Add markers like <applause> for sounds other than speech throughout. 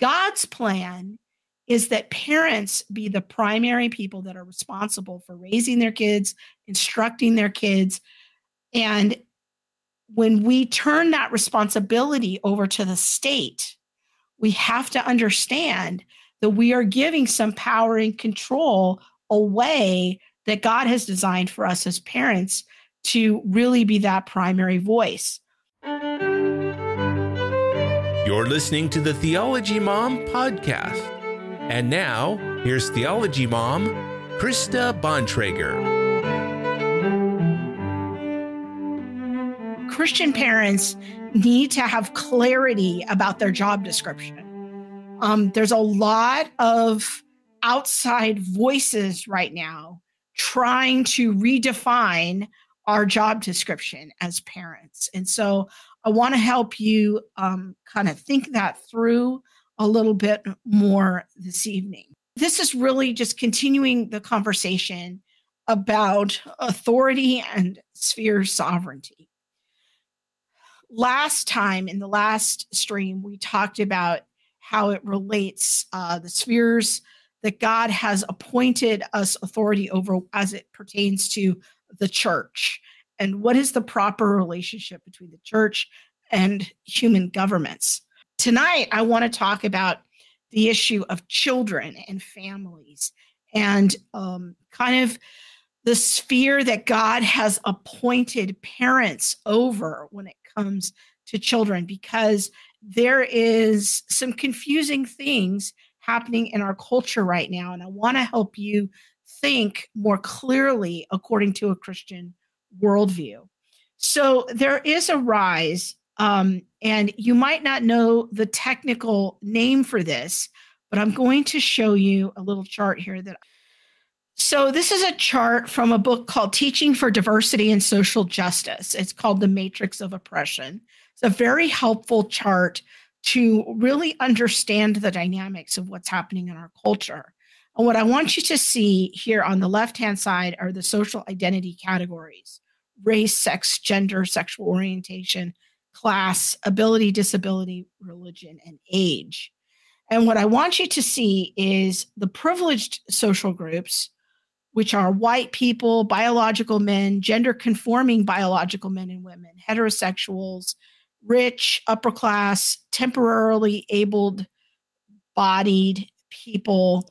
God's plan is that parents be the primary people that are responsible for raising their kids, instructing their kids. And when we turn that responsibility over to the state, we have to understand that we are giving some power and control away that God has designed for us as parents to really be that primary voice. You're listening to the Theology Mom podcast. And now, here's Theology Mom, Krista Bontrager. Christian parents need to have clarity about their job description. Um, there's a lot of outside voices right now trying to redefine our job description as parents. And so I want to help you um, kind of think that through a little bit more this evening. This is really just continuing the conversation about authority and sphere sovereignty. Last time in the last stream, we talked about how it relates uh, the spheres that God has appointed us authority over as it pertains to the church and what is the proper relationship between the church and human governments. Tonight, I want to talk about the issue of children and families and um, kind of the sphere that God has appointed parents over when it comes to children, because there is some confusing things happening in our culture right now. And I want to help you think more clearly according to a Christian worldview. So there is a rise, um, and you might not know the technical name for this, but I'm going to show you a little chart here that. So this is a chart from a book called Teaching for Diversity and Social Justice. It's called The Matrix of Oppression. It's a very helpful chart to really understand the dynamics of what's happening in our culture. And what I want you to see here on the left hand side are the social identity categories race, sex, gender, sexual orientation, class, ability, disability, religion, and age. And what I want you to see is the privileged social groups, which are white people, biological men, gender conforming biological men and women, heterosexuals, rich, upper class, temporarily abled bodied people,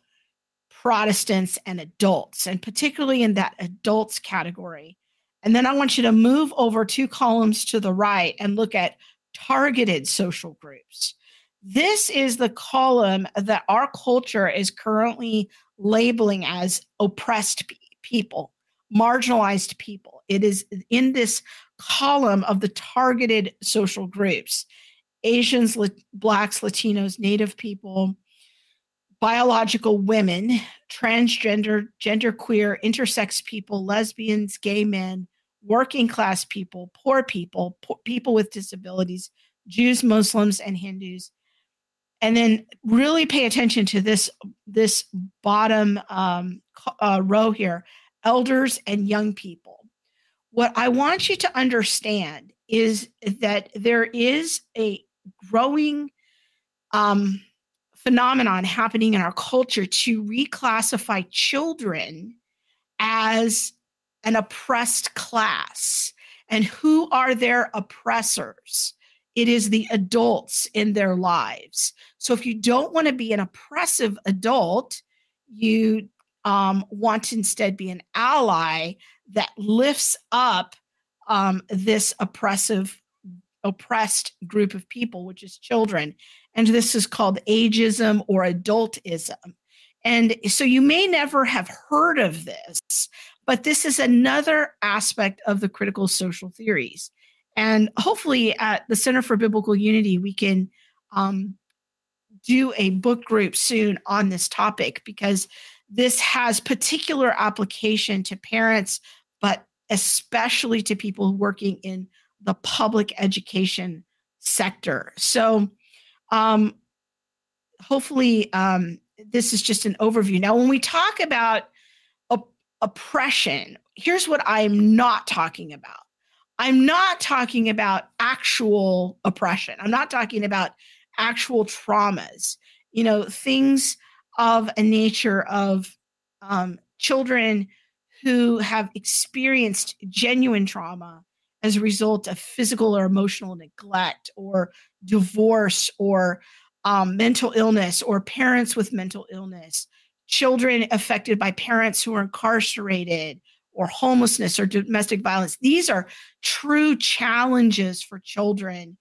Protestants, and adults, and particularly in that adults category. And then I want you to move over two columns to the right and look at targeted social groups. This is the column that our culture is currently labeling as oppressed people, marginalized people. It is in this column of the targeted social groups Asians, Blacks, Latinos, Native people, biological women, transgender, genderqueer, intersex people, lesbians, gay men, working class people, poor people, people with disabilities, Jews, Muslims, and Hindus. And then really pay attention to this this bottom um, uh, row here: elders and young people. What I want you to understand is that there is a growing um, phenomenon happening in our culture to reclassify children as an oppressed class. And who are their oppressors? It is the adults in their lives. So if you don't want to be an oppressive adult, you um, want to instead be an ally that lifts up um, this oppressive oppressed group of people which is children. And this is called ageism or adultism. And so you may never have heard of this but this is another aspect of the critical social theories. And hopefully at the center for biblical unity we can um, do a book group soon on this topic because this has particular application to parents, but especially to people working in the public education sector. So, um, hopefully, um, this is just an overview. Now, when we talk about op- oppression, here's what I'm not talking about. I'm not talking about actual oppression. I'm not talking about actual traumas. you know, things of a nature of um, children who have experienced genuine trauma as a result of physical or emotional neglect or divorce or um, mental illness or parents with mental illness, children affected by parents who are incarcerated or homelessness or domestic violence. These are true challenges for children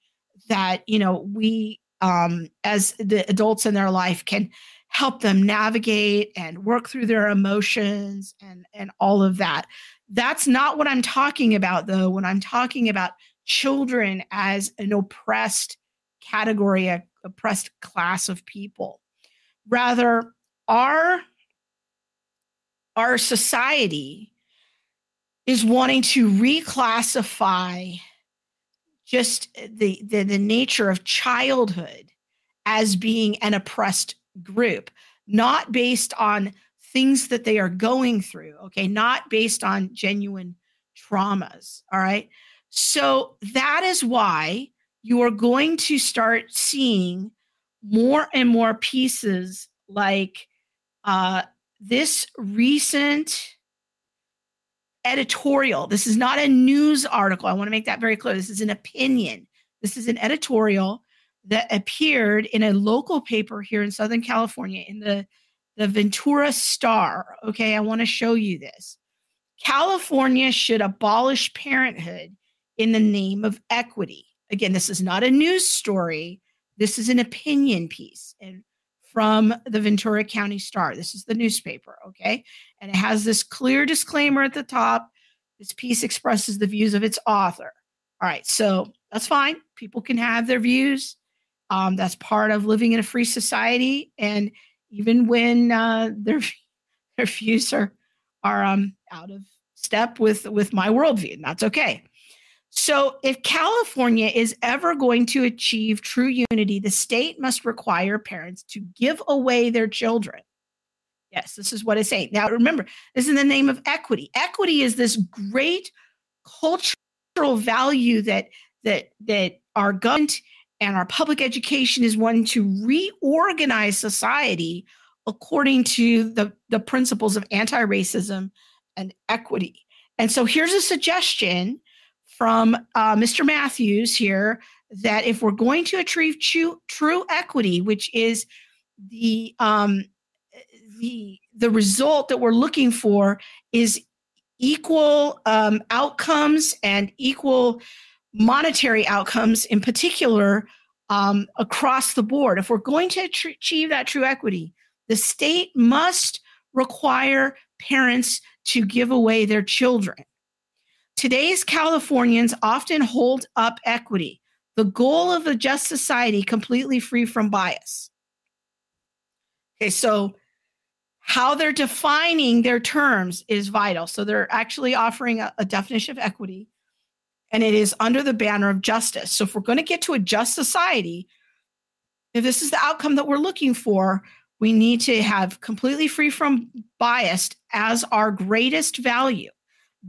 that, you know, we um, as the adults in their life can help them navigate and work through their emotions and and all of that. That's not what i'm talking about though when i'm talking about children as an oppressed category a oppressed class of people. Rather our our society is wanting to reclassify just the, the the nature of childhood as being an oppressed group, not based on things that they are going through, okay, not based on genuine traumas, all right? So that is why you are going to start seeing more and more pieces like uh, this recent editorial. This is not a news article. I want to make that very clear. This is an opinion. This is an editorial that appeared in a local paper here in Southern California in the, the Ventura Star. Okay, I want to show you this. California should abolish parenthood in the name of equity. Again, this is not a news story. This is an opinion piece and from the Ventura County Star. This is the newspaper, okay? And it has this clear disclaimer at the top. This piece expresses the views of its author. All right, so that's fine. People can have their views. Um, that's part of living in a free society. And even when uh, <laughs> their their views are are um, out of step with with my worldview, and that's okay. So, if California is ever going to achieve true unity, the state must require parents to give away their children. Yes, this is what it's saying. Now, remember, this is in the name of equity. Equity is this great cultural value that that that our government and our public education is one to reorganize society according to the, the principles of anti-racism and equity. And so here's a suggestion from uh, Mr. Mathews here that if we're going to achieve true, true equity, which is the um, the the result that we're looking for is equal um, outcomes and equal monetary outcomes in particular um, across the board. If we're going to tr- achieve that true equity, the state must require parents to give away their children. Today's Californians often hold up equity, the goal of a just society completely free from bias. Okay, so how they're defining their terms is vital. So they're actually offering a, a definition of equity and it is under the banner of justice. So if we're going to get to a just society, if this is the outcome that we're looking for, we need to have completely free from bias as our greatest value.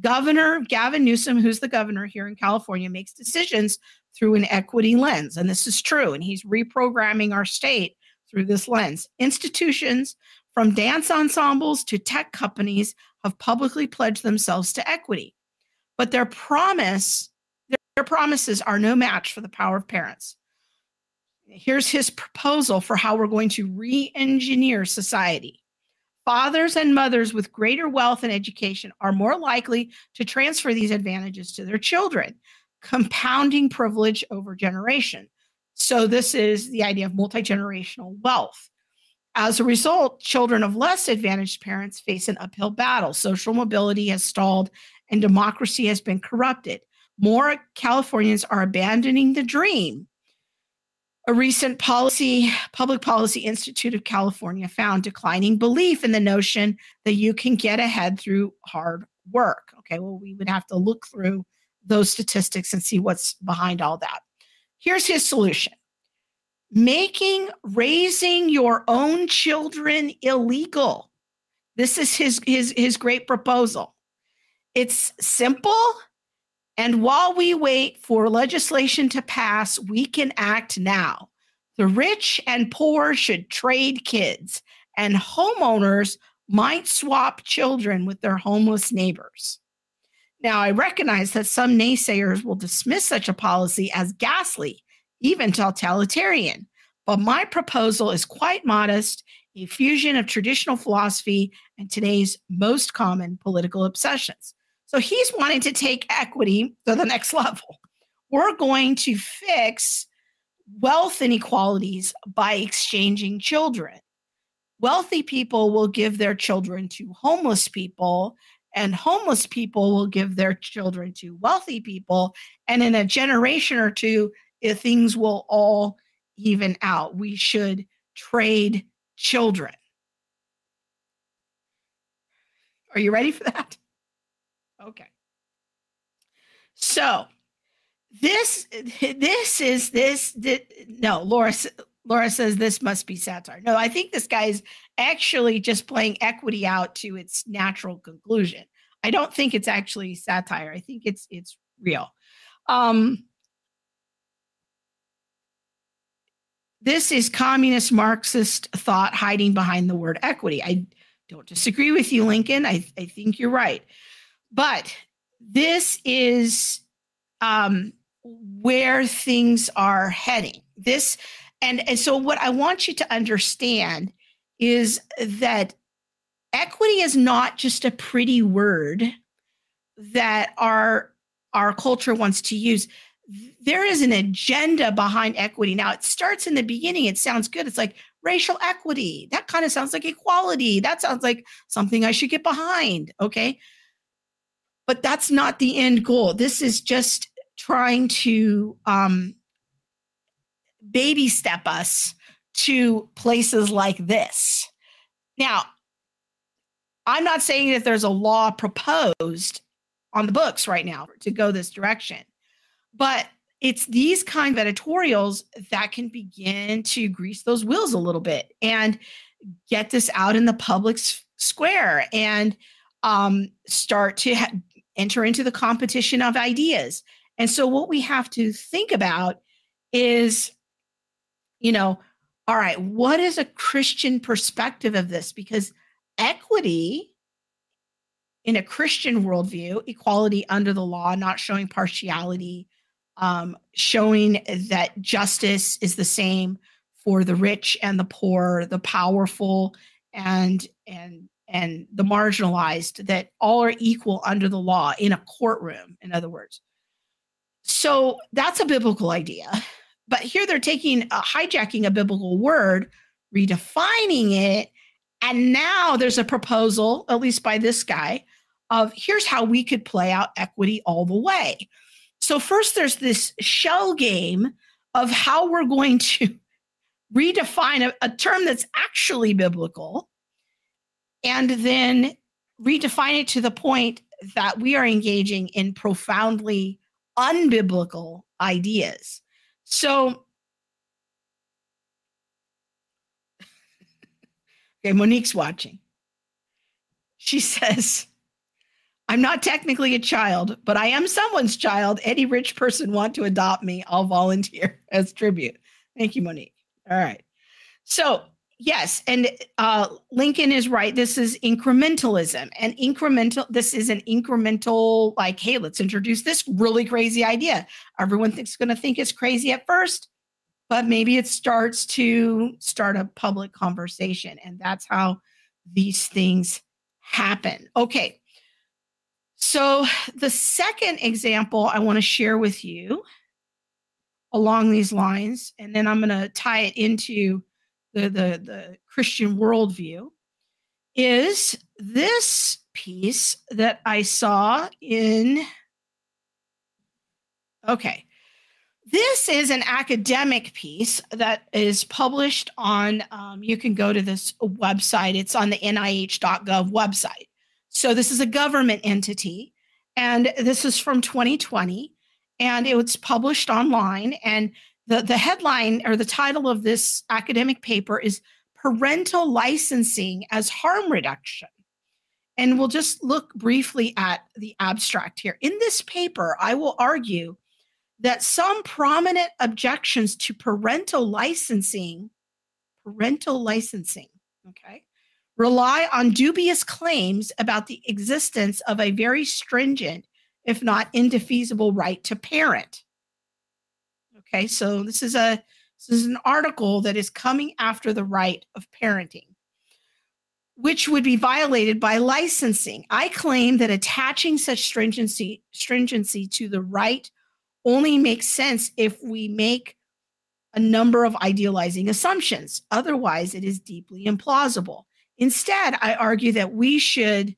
Governor Gavin Newsom, who's the governor here in California, makes decisions through an equity lens. And this is true. And he's reprogramming our state through this lens. Institutions from dance ensembles to tech companies have publicly pledged themselves to equity but their promise, their, promises are no match for the power of parents. Here's his proposal for how we're going to re engineer society. Fathers and mothers with greater wealth and education are more likely to transfer these advantages to their children, compounding privilege over generation. So, this is the idea of multi generational wealth. As a result, children of less advantaged parents face an uphill battle. Social mobility has stalled and democracy has been corrupted. More Californians are abandoning the dream. A recent policy, Public Policy Institute of California found declining belief in the notion that you can get ahead through hard work. Okay, well, we would have to look through those statistics and see what's behind all that. Here's his solution making raising your own children illegal. This is his, his, his great proposal. It's simple. And while we wait for legislation to pass, we can act now. The rich and poor should trade kids, and homeowners might swap children with their homeless neighbors. Now, I recognize that some naysayers will dismiss such a policy as ghastly, even totalitarian, but my proposal is quite modest a fusion of traditional philosophy and today's most common political obsessions. So he's wanting to take equity to the next <laughs> level. We're going to fix wealth inequalities by exchanging children. Wealthy people will give their children to homeless people, and homeless people will give their children to wealthy people. And in a generation or two, things will all even out. We should trade children. Are you ready for that? Okay. So this this is this, this no Laura Laura says this must be satire. No, I think this guy is actually just playing equity out to its natural conclusion. I don't think it's actually satire. I think it's it's real. Um, this is communist Marxist thought hiding behind the word equity. I don't disagree with you, Lincoln. I, I think you're right. But this is um, where things are heading. This and, and so what I want you to understand is that equity is not just a pretty word that our our culture wants to use there is an agenda behind equity. Now, it starts in the beginning. It sounds good. It's like racial equity. That kind of sounds like equality. That sounds like something I should get behind. Okay. But that's not the end goal. This is just trying to um, baby step us to places like this. Now, I'm not saying that there's a law proposed on the books right now to go this direction. But it's these kind of editorials that can begin to grease those wheels a little bit and get this out in the public square and um, start to ha- enter into the competition of ideas. And so, what we have to think about is, you know, all right, what is a Christian perspective of this? Because equity in a Christian worldview, equality under the law, not showing partiality, um, showing that justice is the same for the rich and the poor, the powerful and and and the marginalized, that all are equal under the law in a courtroom, in other words. So that's a biblical idea. But here they're taking uh, hijacking a biblical word, redefining it, and now there's a proposal, at least by this guy, of here's how we could play out equity all the way. So, first, there's this shell game of how we're going to <laughs> redefine a, a term that's actually biblical and then redefine it to the point that we are engaging in profoundly unbiblical ideas. So, <laughs> okay, Monique's watching. She <laughs> says, I'm not technically a child, but I am someone's child. Any rich person want to adopt me, I'll volunteer <laughs> as tribute. Thank you, Monique. All right. So, yes, and uh, Lincoln is right. This is incrementalism. And incremental, this is an incremental, like, hey, let's introduce this really crazy idea. Everyone thinks going to think it's crazy at first, but maybe it starts to start a public conversation. And that's how these things happen. Okay. So, the second example I want to share with you along these lines, and then I'm going to tie it into the, the, the Christian worldview, is this piece that I saw in. Okay. This is an academic piece that is published on, um, you can go to this website. It's on the NIH.gov website. So this is a government entity, and this is from 2020, and it was published online. And the, the headline or the title of this academic paper is Parental Licensing as Harm Reduction. And we'll just look briefly at the abstract here. In this paper, I will argue that some prominent objections to parental licensing, parental licensing, okay, rely on dubious claims about the existence of a very stringent, if not indefeasible, right to parent. Okay, so this is a this is an article that is coming after the right of parenting, which would be violated by licensing. I claim that attaching such stringency stringency to the right only makes sense if we make a number of idealizing assumptions. Otherwise, it is deeply implausible. Instead, I argue that we should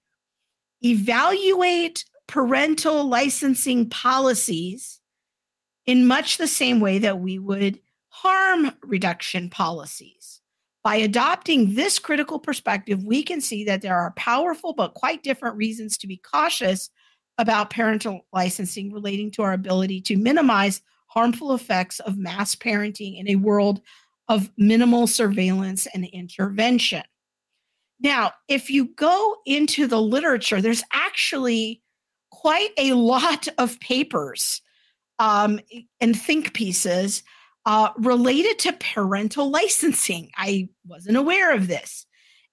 evaluate parental licensing policies in much the same way that we would harm reduction policies. By adopting this critical perspective, we can see that there are powerful but quite different reasons to be cautious about parental licensing relating to our ability to minimize harmful effects of mass parenting in a world of minimal surveillance and intervention. Now, if you go into the literature, there's actually quite a lot of papers um, and think pieces uh, related to parental licensing. I wasn't aware of this.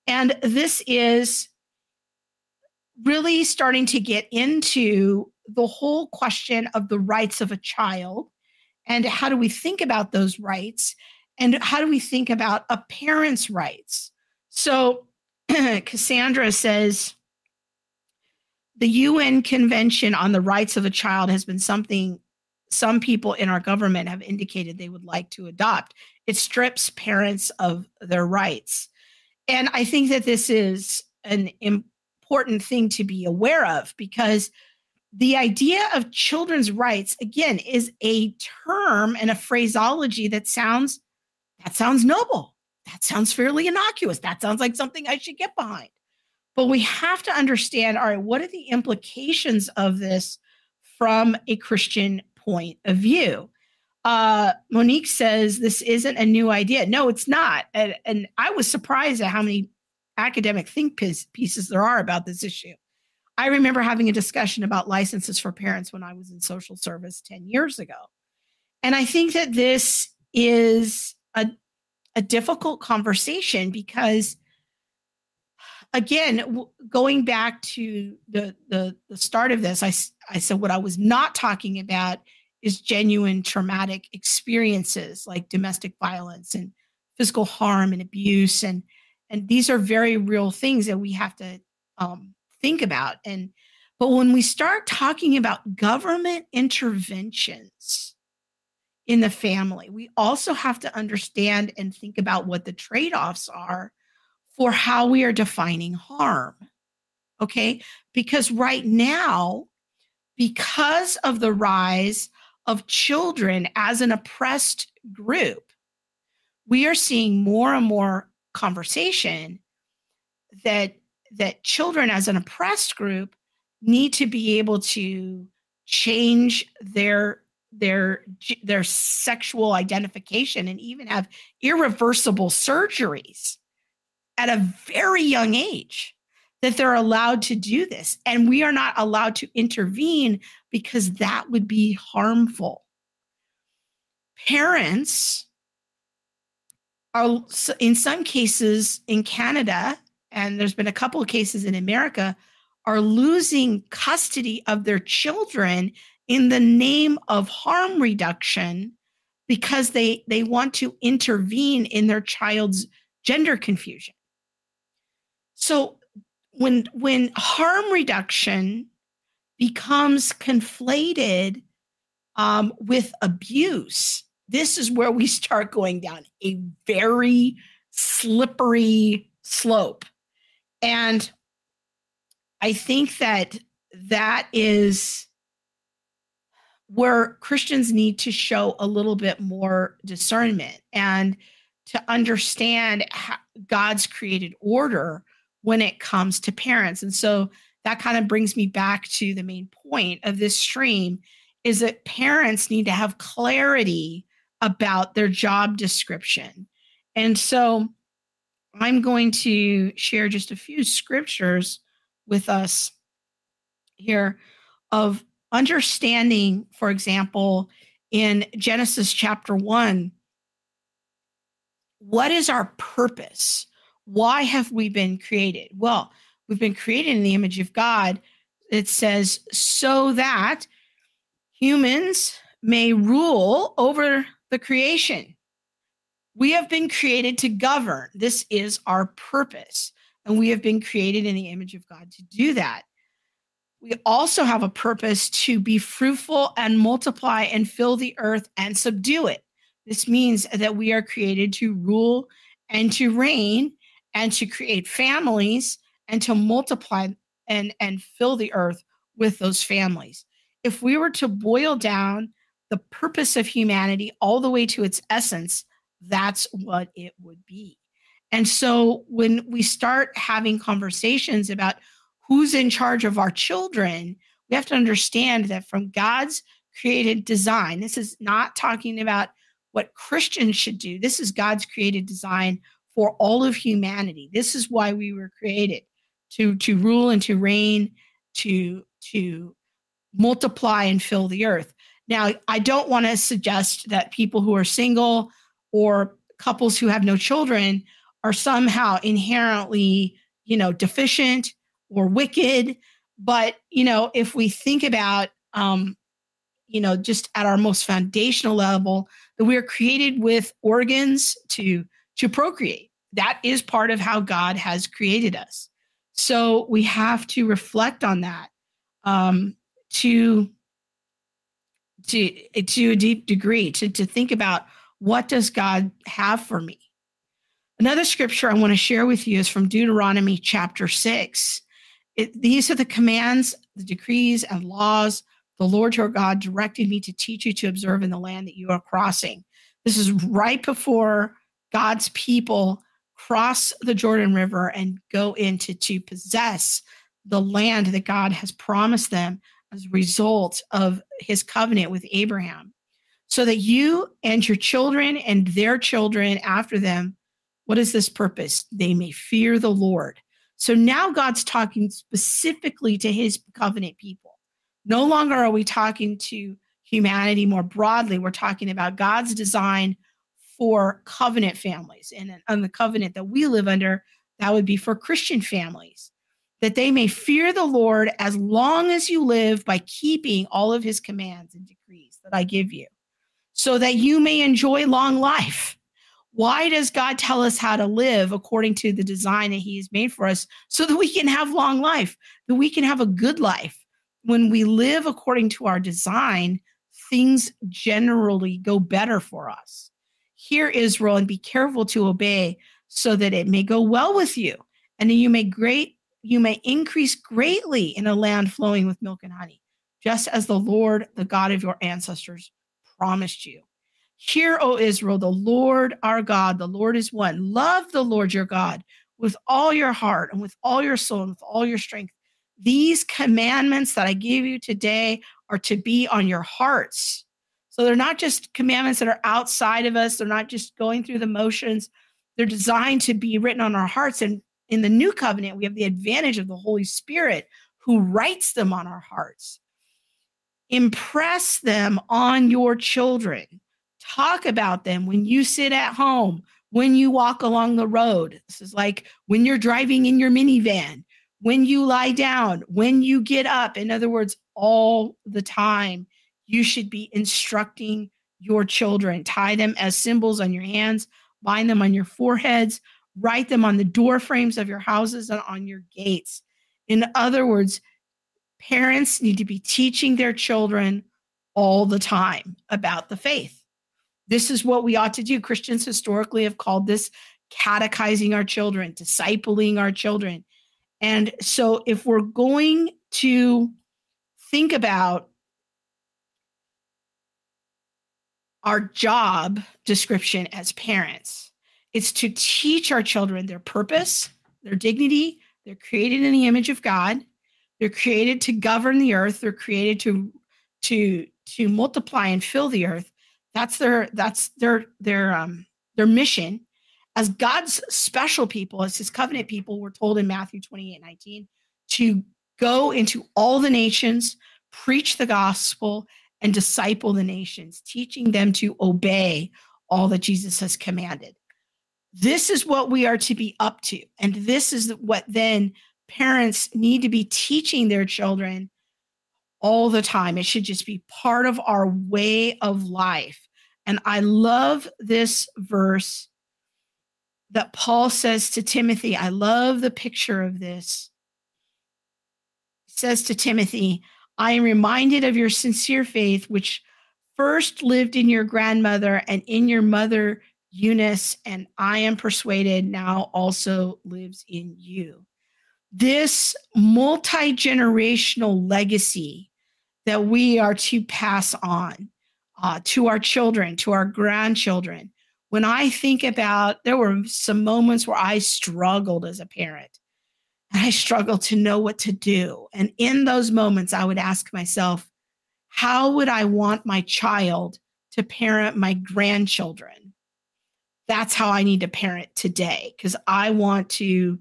And this is really starting to get into the whole question of the rights of a child and how do we think about those rights and how do we think about a parent's rights. So, <laughs> Cassandra says the UN Convention on the Rights of a Child has been something some people in our government have indicated they would like to adopt. It strips parents of their rights. And I think that this is an important thing to be aware of because the idea of children's rights again is a term and a phraseology that sounds that sounds noble that sounds fairly innocuous. That sounds like something I should get behind. But we have to understand all right, what are the implications of this from a Christian point of view? Uh, Monique says this isn't a new idea. No, it's not. And, and I was surprised at how many academic think pieces there are about this issue. I remember having a discussion about licenses for parents when I was in social service 10 years ago. And I think that this is a, a difficult conversation because again w- going back to the, the the start of this I, I said what i was not talking about is genuine traumatic experiences like domestic violence and physical harm and abuse and and these are very real things that we have to um, think about. And but when we start talking about government interventions in the family. We also have to understand and think about what the trade offs are for how we are defining harm. Okay. Because right now, because of the rise of children as an oppressed group, we are seeing more and more conversation that that children as an oppressed group need to be able to change their their their sexual identification and even have irreversible surgeries at a very young age that they're allowed to do this. And we are not allowed to intervene because that would be harmful. Parents are in some cases in Canada and there's been a couple of cases in America are losing custody of their children in the name of harm reduction because they they want to intervene in their child's gender confusion. So when when harm reduction becomes conflated um, with abuse this is where we start going down a very slippery slope. And i think that that is where Christians need to show a little bit more discernment and to understand God's created order when it comes to parents. And so that kind of brings me back to the main point of this stream is that parents need to have clarity about their job description. And so I'm going to share just a few scriptures with us here of understanding, for example, in Genesis chapter 1 what is our purpose? Why have we been created? Well, we've been created in the image of God. It says, so that humans may rule over the creation. We have been created to govern. This is our purpose. And we have been created in the image of God to do that. We also have a purpose to be fruitful and multiply and fill the earth and subdue it. This means that we are created to rule and to reign and to create families and to multiply and, and fill the earth with those families. If we were to boil down the purpose of humanity all the way to its essence, that's what it would be. And so when we start having conversations about who's in charge of our children, we have to understand that from God's created design, this is not talking about what Christians should do. This is God's created design for all of humanity. This is why we were created to to rule and to reign, to to multiply and fill the earth. Now, I don't want to suggest that people who are single or couples who have no children are somehow inherently, you know, deficient or wicked. But you know, if we think about, um, you know, just at our most foundational level, that we are created with organs to to procreate. That is part of how God has created us. So we have to reflect on that um, to to to a deep degree to to think about what does God have for me. Another scripture I want to share with you is from Deuteronomy chapter six. It, these are the commands, the decrees, and laws the Lord your God directed me to teach you to observe in the land that you are crossing. This is right before God's people cross the Jordan River and go into to possess the land that God has promised them as a result of his covenant with Abraham. So that you and your children and their children after them, what is this purpose? They may fear the Lord. So now God's talking specifically to his covenant people. No longer are we talking to humanity more broadly. We're talking about God's design for covenant families. And the covenant that we live under, that would be for Christian families, that they may fear the Lord as long as you live by keeping all of his commands and decrees that I give you, so that you may enjoy long life. Why does God tell us how to live according to the design that he has made for us so that we can have long life, that we can have a good life? when we live according to our design, things generally go better for us. Hear Israel and be careful to obey so that it may go well with you and that you may great you may increase greatly in a land flowing with milk and honey, just as the Lord, the God of your ancestors, promised you. Hear, O Israel, the Lord our God, the Lord is one. Love the Lord your God with all your heart and with all your soul and with all your strength these commandments that I give you today are to be on your hearts. So they're not just commandments that are outside of us, they're not just going through the motions. They're designed to be written on our hearts. And in the new covenant, we have the advantage of the Holy Spirit who writes them on our hearts. Impress them on your children. Talk about them when you sit at home, when you walk along the road. This is like when you're driving in your minivan when you lie down, when you get up. In other words, all the time, you should be instructing your children. Tie them as symbols on your hands, bind them on your foreheads, write them on the door frames of your houses and on your gates. In other words, parents need to be teaching their children all the time about the faith. This is what we ought to do. Christians historically have called this catechizing our children, discipling our children. And so, if we're going to think about our job description as parents, it's to teach our children their purpose, their dignity. They're created in the image of God. They're created to govern the earth. They're created to to to multiply and fill the earth. That's their that's their their um their mission as God's special people, as his covenant people, we're told in Matthew 28 19 to go into all the nations, preach the gospel, and disciple the nations, teaching them to obey all that Jesus has commanded. This is what we are to be up to. And this is what then parents need to be teaching their children all the time. It should just be part of our way of life. And I love this verse that Paul says to Timothy. I love the picture of this. He says to Timothy, I am reminded of your sincere faith, which first lived in your grandmother and in your mother Eunice, and I am persuaded now also lives in you. This multi generational legacy that we are to pass on uh, to our children, to our grandchildren. When I think about, there were some moments where I struggled as a parent. And I struggled to know what to do. And in those moments, I would ask myself, how would I want my child to parent my grandchildren? That's how I need to parent today because I want to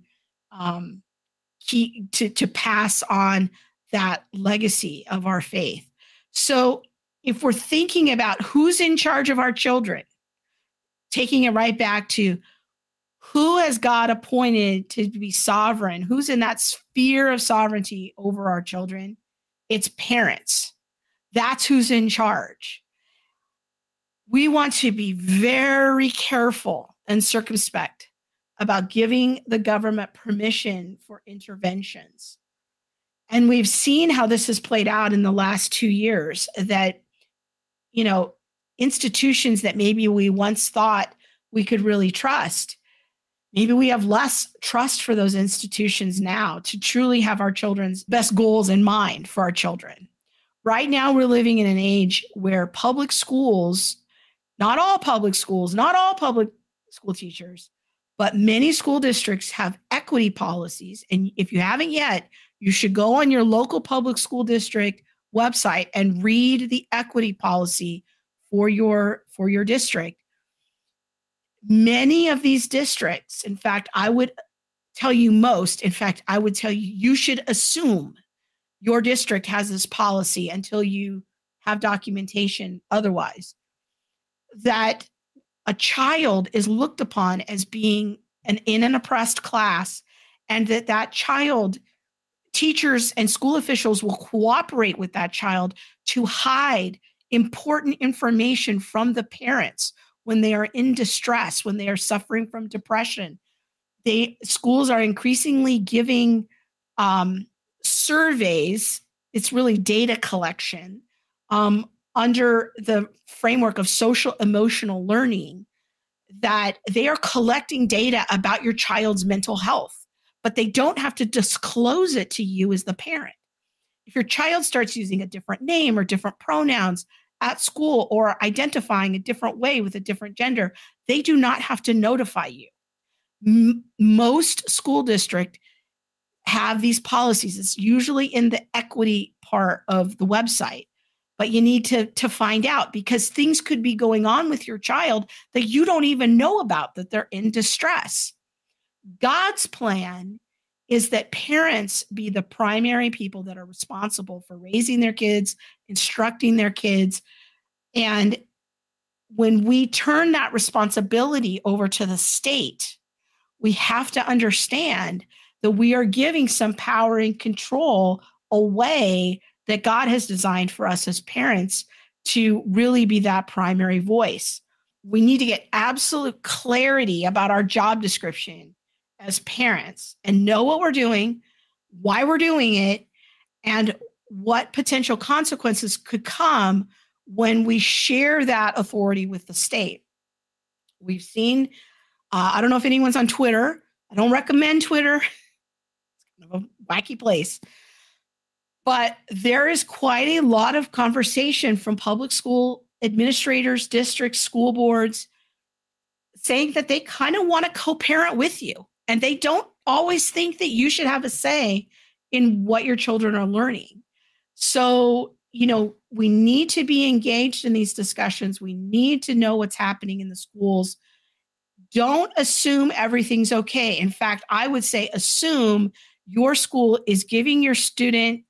um, keep to to pass on that legacy of our faith. So if we're thinking about who's in charge of our children, taking it right back to who has God appointed to be sovereign, who's in that sphere of sovereignty over our children, it's parents. That's who's in charge. We want to be very careful and circumspect about giving the government permission for interventions. And we've seen how this has played out in the last two years that you know, institutions that maybe we once thought we could really trust. Maybe we have less trust for those institutions now to truly have our children's best goals in mind for our children. Right now, we're living in an age where public schools, not all public schools, not all public school teachers, but many school districts have equity policies. And if you haven't yet, you should go on your local public school district website and read the equity policy for your for your district. Many of these districts in fact i would tell you most in fact i would tell you you should assume your district has this policy until you have documentation otherwise that a child is looked upon as being an in an oppressed class and that that child teachers and school officials will cooperate with that child to hide important information from the parents when they are in distress, when they are suffering from depression. They schools are increasingly giving um, surveys. It's really data collection um, under the framework of social emotional learning that they are collecting data about your child's mental health but they don't have to disclose it to you as the parent. If your child starts using a different name or different pronouns at school or identifying a different way with a different gender, they do not have to notify you. M- most school district have these policies. It's usually in the equity part of the website, but you need to to find out because things could be going on with your child that you don't even know about that they're in distress. God's plan is that parents be the primary people that are responsible for raising their kids, instructing their kids. And when we turn that responsibility over to the state, we have to understand that we are giving some power and control away that God has designed for us as parents to really be that primary voice. We need to get absolute clarity about our job description as parents and know what we're doing, why we're doing it, and what potential consequences could come when we share that authority with the state. We've seen, uh, I don't know if anyone's on Twitter. I don't recommend Twitter, <laughs> it's kind of a wacky place. But there is quite a lot of conversation from public school administrators, districts, school boards saying that they kind of want to co parent with you and they don't always think that you should have a say in what your children are learning. So, you know, we need to be engaged in these discussions. We need to know what's happening in the schools. Don't assume everything's okay. In fact, I would say assume your school is giving your student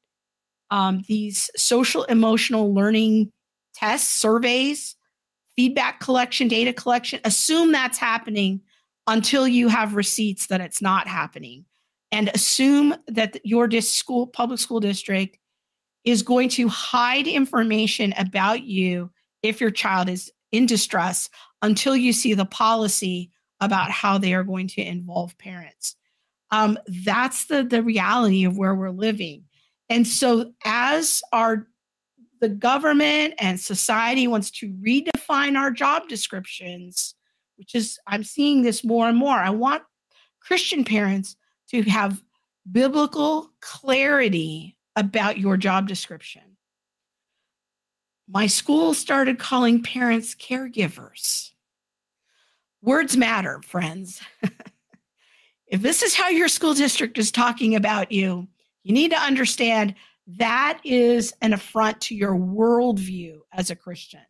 um, these social emotional learning tests, surveys, feedback collection, data collection. Assume that's happening until you have receipts that it's not happening. And assume that your school, public school district is going to hide information about you if your child is in distress until you see the policy about how they are going to involve parents. Um, that's the the reality of where we're living. And so as our the government and society wants to redefine our job descriptions, which is I'm seeing this more and more. I want Christian parents to have biblical clarity about your job description. My school started calling parents caregivers. Words matter, friends. <laughs> if this is how your school district is talking about you, you need to understand that is an affront to your worldview as a Christian.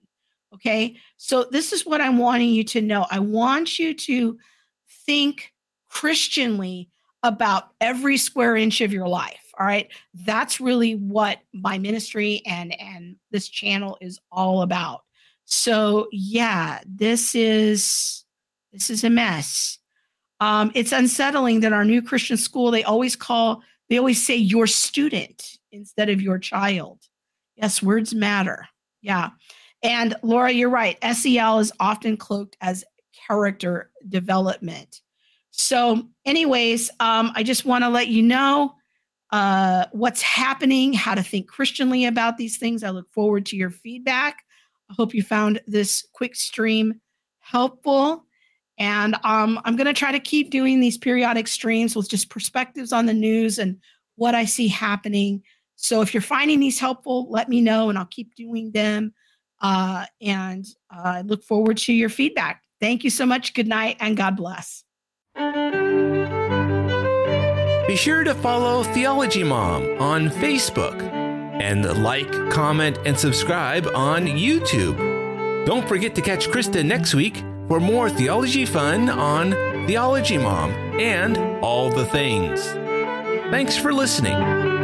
Okay. So, this is what I'm wanting you to know. I want you to think Christianly about every square inch of your life. All right. That's really what my ministry and and this channel is all about. So yeah, this is this is a mess. Um, it's unsettling that our new Christian school, they always call, they always say your student instead of your child. Yes, words matter. Yeah. And Laura, you're right. SEL is often cloaked as character development. So, anyways, um, I just want to let you know uh, what's happening, how to think Christianly about these things. I look forward to your feedback. I hope you found this quick stream helpful. And um, I'm going to try to keep doing these periodic streams with just perspectives on the news and what I see happening. So if you're finding these helpful, let me know and I'll keep doing them. Uh, and uh, I look forward to your feedback. Thank you so much. Good night and God bless. Be sure to follow Theology Mom on Facebook and like, comment, and subscribe on YouTube. Don't forget to catch Krista next week for more theology fun on Theology Mom and all the things. Thanks for listening.